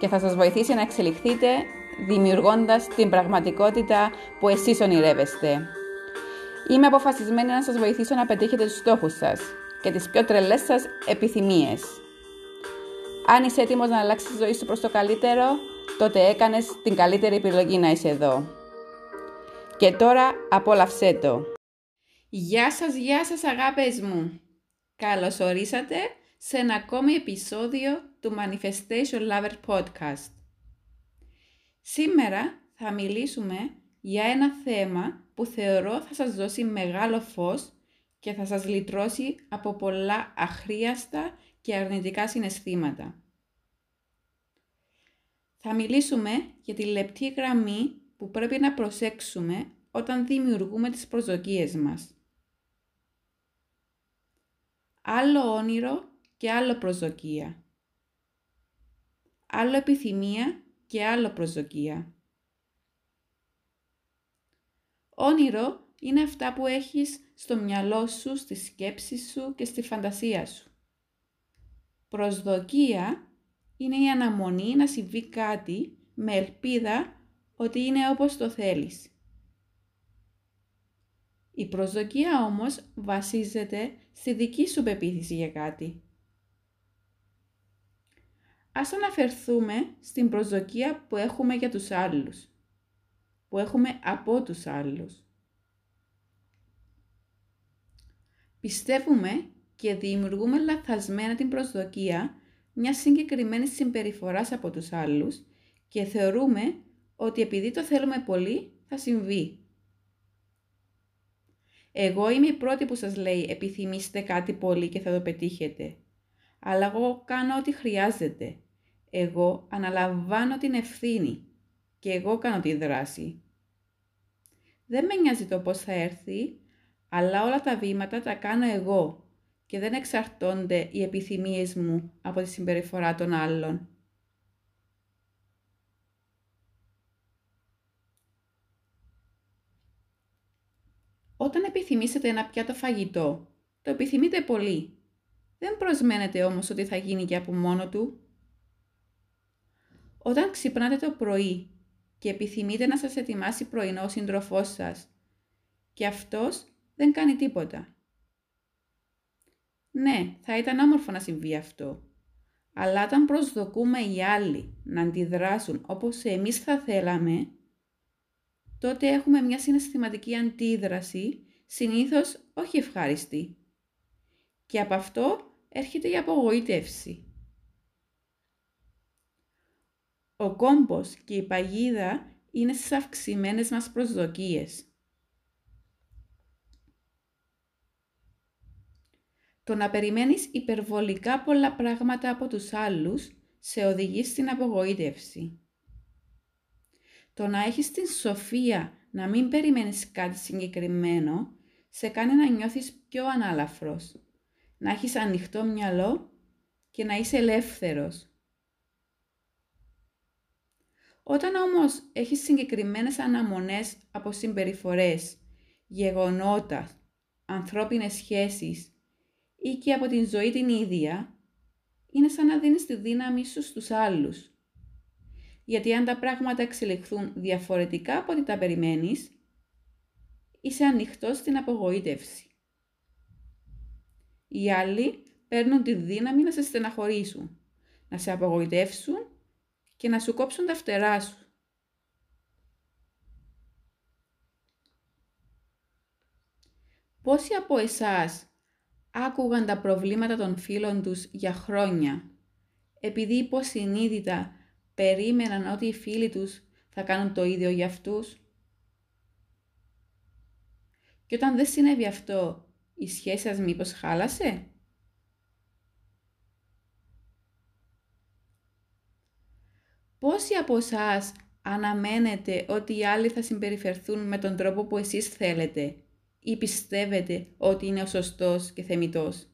και θα σας βοηθήσει να εξελιχθείτε δημιουργώντας την πραγματικότητα που εσείς ονειρεύεστε. Είμαι αποφασισμένη να σας βοηθήσω να πετύχετε τους στόχους σας και τις πιο τρελές σας επιθυμίες. Αν είσαι έτοιμος να αλλάξεις τη ζωή σου προς το καλύτερο, τότε έκανες την καλύτερη επιλογή να είσαι εδώ. Και τώρα απόλαυσέ το. Γεια σας, γεια σας αγάπες μου. Καλώς ορίσατε σε ένα ακόμη επεισόδιο του Manifestation Lover Podcast. Σήμερα θα μιλήσουμε για ένα θέμα που θεωρώ θα σας δώσει μεγάλο φως και θα σας λυτρώσει από πολλά αχρίαστα και αρνητικά συναισθήματα. Θα μιλήσουμε για τη λεπτή γραμμή που πρέπει να προσέξουμε όταν δημιουργούμε τις προσδοκίες μας. Άλλο όνειρο και άλλο προσδοκία. Άλλο επιθυμία και άλλο προσδοκία. Όνειρο είναι αυτά που έχεις στο μυαλό σου, στη σκέψη σου και στη φαντασία σου. Προσδοκία είναι η αναμονή να συμβεί κάτι με ελπίδα ότι είναι όπως το θέλεις. Η προσδοκία όμως βασίζεται στη δική σου πεποίθηση για κάτι. Ας αναφερθούμε στην προσδοκία που έχουμε για τους άλλους, που έχουμε από τους άλλους. Πιστεύουμε και δημιουργούμε λαθασμένα την προσδοκία μιας συγκεκριμένης συμπεριφοράς από τους άλλους και θεωρούμε ότι επειδή το θέλουμε πολύ θα συμβεί. Εγώ είμαι η πρώτη που σας λέει επιθυμήστε κάτι πολύ και θα το πετύχετε. Αλλά εγώ κάνω ό,τι χρειάζεται. Εγώ αναλαμβάνω την ευθύνη και εγώ κάνω τη δράση. Δεν με νοιάζει το πώς θα έρθει, αλλά όλα τα βήματα τα κάνω εγώ και δεν εξαρτώνται οι επιθυμίες μου από τη συμπεριφορά των άλλων. Όταν επιθυμήσετε ένα πιάτο φαγητό, το επιθυμείτε πολύ. Δεν προσμένετε όμως ότι θα γίνει και από μόνο του. Όταν ξυπνάτε το πρωί και επιθυμείτε να σας ετοιμάσει πρωινό ο σύντροφός σας και αυτός δεν κάνει τίποτα. Ναι, θα ήταν όμορφο να συμβεί αυτό. Αλλά όταν προσδοκούμε οι άλλοι να αντιδράσουν όπως εμείς θα θέλαμε, τότε έχουμε μια συναισθηματική αντίδραση, συνήθως όχι ευχάριστη. Και από αυτό έρχεται η απογοήτευση. Ο κόμπος και η παγίδα είναι στις αυξημένες μας προσδοκίες. Το να περιμένεις υπερβολικά πολλά πράγματα από τους άλλους σε οδηγεί στην απογοήτευση. Το να έχεις την σοφία να μην περιμένεις κάτι συγκεκριμένο, σε κάνει να νιώθεις πιο ανάλαφρος, να έχεις ανοιχτό μυαλό και να είσαι ελεύθερος. Όταν όμως έχεις συγκεκριμένες αναμονές από συμπεριφορές, γεγονότα, ανθρώπινες σχέσεις ή και από την ζωή την ίδια, είναι σαν να δίνεις τη δύναμη σου στους άλλους. Γιατί αν τα πράγματα εξελιχθούν διαφορετικά από ό,τι τα περιμένεις, είσαι ανοιχτός στην απογοήτευση. Οι άλλοι παίρνουν τη δύναμη να σε στεναχωρήσουν, να σε απογοητεύσουν και να σου κόψουν τα φτερά σου. Πόσοι από εσάς άκουγαν τα προβλήματα των φίλων τους για χρόνια, επειδή υποσυνείδητα περίμεναν ότι οι φίλοι τους θα κάνουν το ίδιο για αυτούς; Και όταν δεν συνέβη αυτό, η σχέση σας μήπως χάλασε; Πόσοι από εσάς αναμένετε ότι οι άλλοι θα συμπεριφερθούν με τον τρόπο που εσείς θέλετε ή πιστεύετε ότι είναι ο σωστός και θεμητός;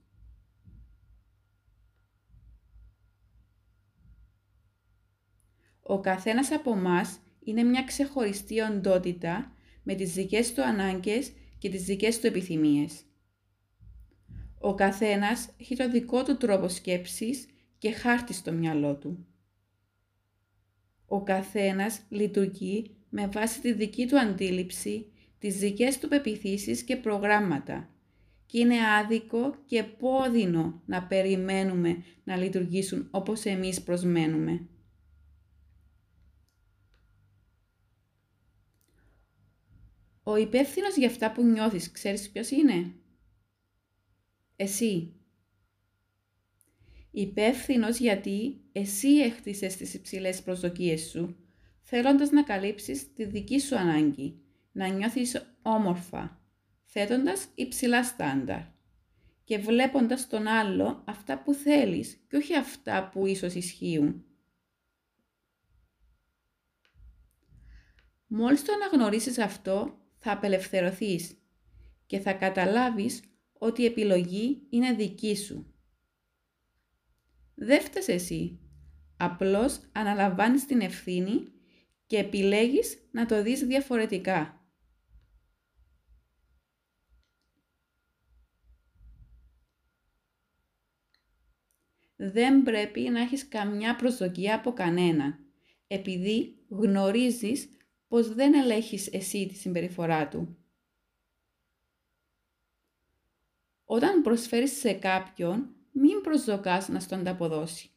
Ο καθένας από μας είναι μια ξεχωριστή οντότητα με τις δικές του ανάγκες και τις δικές του επιθυμίες. Ο καθένας έχει το δικό του τρόπο σκέψης και χάρτη στο μυαλό του. Ο καθένας λειτουργεί με βάση τη δική του αντίληψη, τις δικές του πεπιθήσεις και προγράμματα και είναι άδικο και πόδινο να περιμένουμε να λειτουργήσουν όπως εμείς προσμένουμε. Ο υπεύθυνος για αυτά που νιώθεις, ξέρεις ποιος είναι; Εσύ. Υπεύθυνος γιατί εσύ έχτισες τις υψηλές προσδοκίες σου, θέλοντας να καλύψεις τη δική σου ανάγκη, να νιώθεις όμορφα, θέτοντας υψηλά στάνταρ και βλέποντας τον άλλο αυτά που θέλεις και όχι αυτά που ίσως ισχύουν. Μόλις το αναγνωρίσεις αυτό, θα απελευθερωθείς και θα καταλάβεις ότι η επιλογή είναι δική σου. Δεν φταίς εσύ. Απλώς αναλαμβάνεις την ευθύνη και επιλέγεις να το δεις διαφορετικά. Δεν πρέπει να έχεις καμιά προσδοκία από κανένα, επειδή γνωρίζεις πως δεν ελέγχεις εσύ τη συμπεριφορά του. Όταν προσφέρεις σε κάποιον, μην προσδοκάς να στον ανταποδώσει.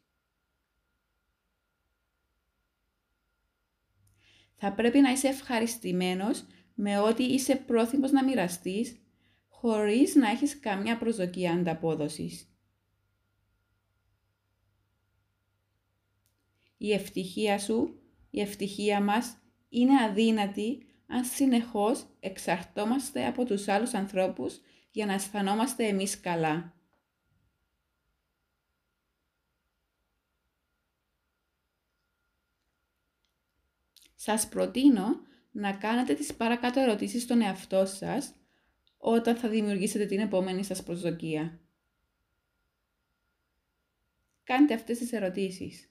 Θα πρέπει να είσαι ευχαριστημένος με ό,τι είσαι πρόθυμος να μοιραστείς, χωρίς να έχεις καμιά προσδοκία ανταπόδοσης. Η ευτυχία σου, η ευτυχία μας είναι αδύνατη αν συνεχώς εξαρτώμαστε από τους άλλους ανθρώπους για να αισθανόμαστε εμείς καλά. Σας προτείνω να κάνετε τις παρακάτω ερωτήσεις στον εαυτό σας όταν θα δημιουργήσετε την επόμενη σας προσδοκία. Κάντε αυτές τις ερωτήσεις.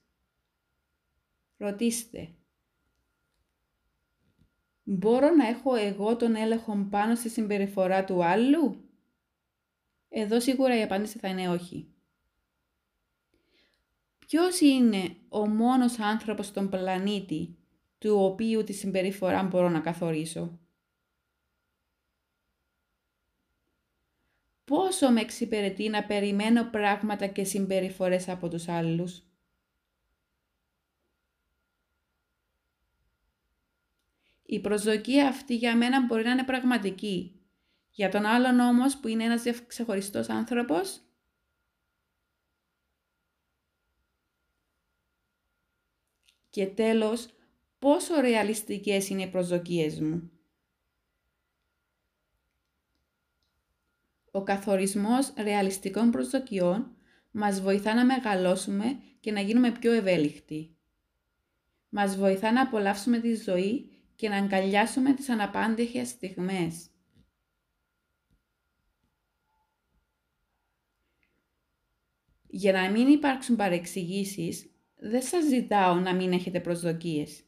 Ρωτήστε Μπορώ να έχω εγώ τον έλεγχο πάνω στη συμπεριφορά του άλλου; Εδώ σίγουρα η απάντηση θα είναι όχι. Ποιος είναι ο μόνος άνθρωπος στον πλανήτη του οποίου τη συμπεριφορά μπορώ να καθορίσω; Πόσο με εξυπηρετεί να περιμένω πράγματα και συμπεριφορές από τους άλλους; Η προσδοκία αυτή για μένα μπορεί να είναι πραγματική. Για τον άλλον όμως που είναι ένας ξεχωριστός άνθρωπος, Και τέλος, πόσο ρεαλιστικές είναι οι προσδοκίες μου. Ο καθορισμός ρεαλιστικών προσδοκιών μας βοηθά να μεγαλώσουμε και να γίνουμε πιο ευέλικτοι. Μας βοηθά να απολαύσουμε τη ζωή και να αγκαλιάσουμε τις αναπάντεχες στιγμές. Για να μην υπάρξουν παρεξηγήσεις, δεν σας ζητάω να μην έχετε προσδοκίες.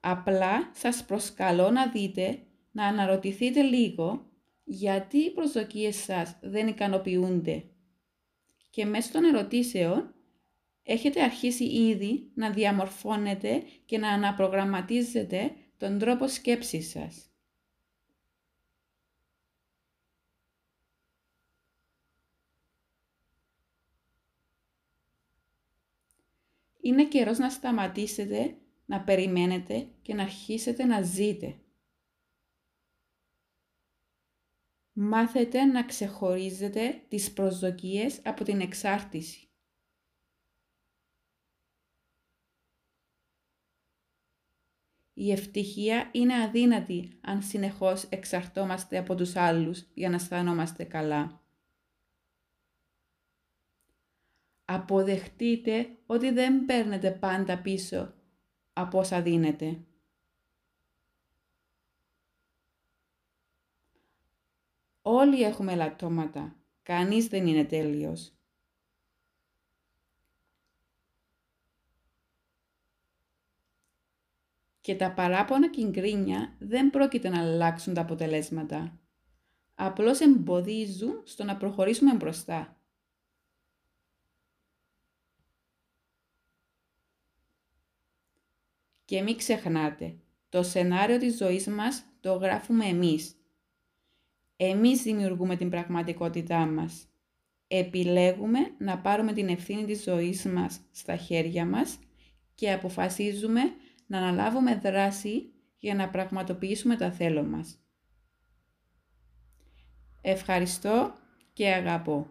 Απλά σας προσκαλώ να δείτε, να αναρωτηθείτε λίγο γιατί οι προσδοκίες σας δεν ικανοποιούνται. Και μέσω των ερωτήσεων έχετε αρχίσει ήδη να διαμορφώνετε και να αναπρογραμματίζετε τον τρόπο σκέψης σας. Είναι καιρός να σταματήσετε να περιμένετε και να αρχίσετε να ζείτε. Μάθετε να ξεχωρίζετε τις προσδοκίες από την εξάρτηση. Η ευτυχία είναι αδύνατη αν συνεχώς εξαρτώμαστε από τους άλλους για να αισθανόμαστε καλά. Αποδεχτείτε ότι δεν παίρνετε πάντα πίσω από όσα δίνετε. Όλοι έχουμε λατώματα. Κανείς δεν είναι τέλειος. Και τα παράπονα και γκρίνια δεν πρόκειται να αλλάξουν τα αποτελέσματα. Απλώς εμποδίζουν στο να προχωρήσουμε μπροστά. Και μην ξεχνάτε, το σενάριο της ζωής μας το γράφουμε εμείς. Εμείς δημιουργούμε την πραγματικότητά μας. Επιλέγουμε να πάρουμε την ευθύνη της ζωής μας στα χέρια μας και αποφασίζουμε να αναλάβουμε δράση για να πραγματοποιήσουμε τα θέλω μας. Ευχαριστώ και αγαπώ.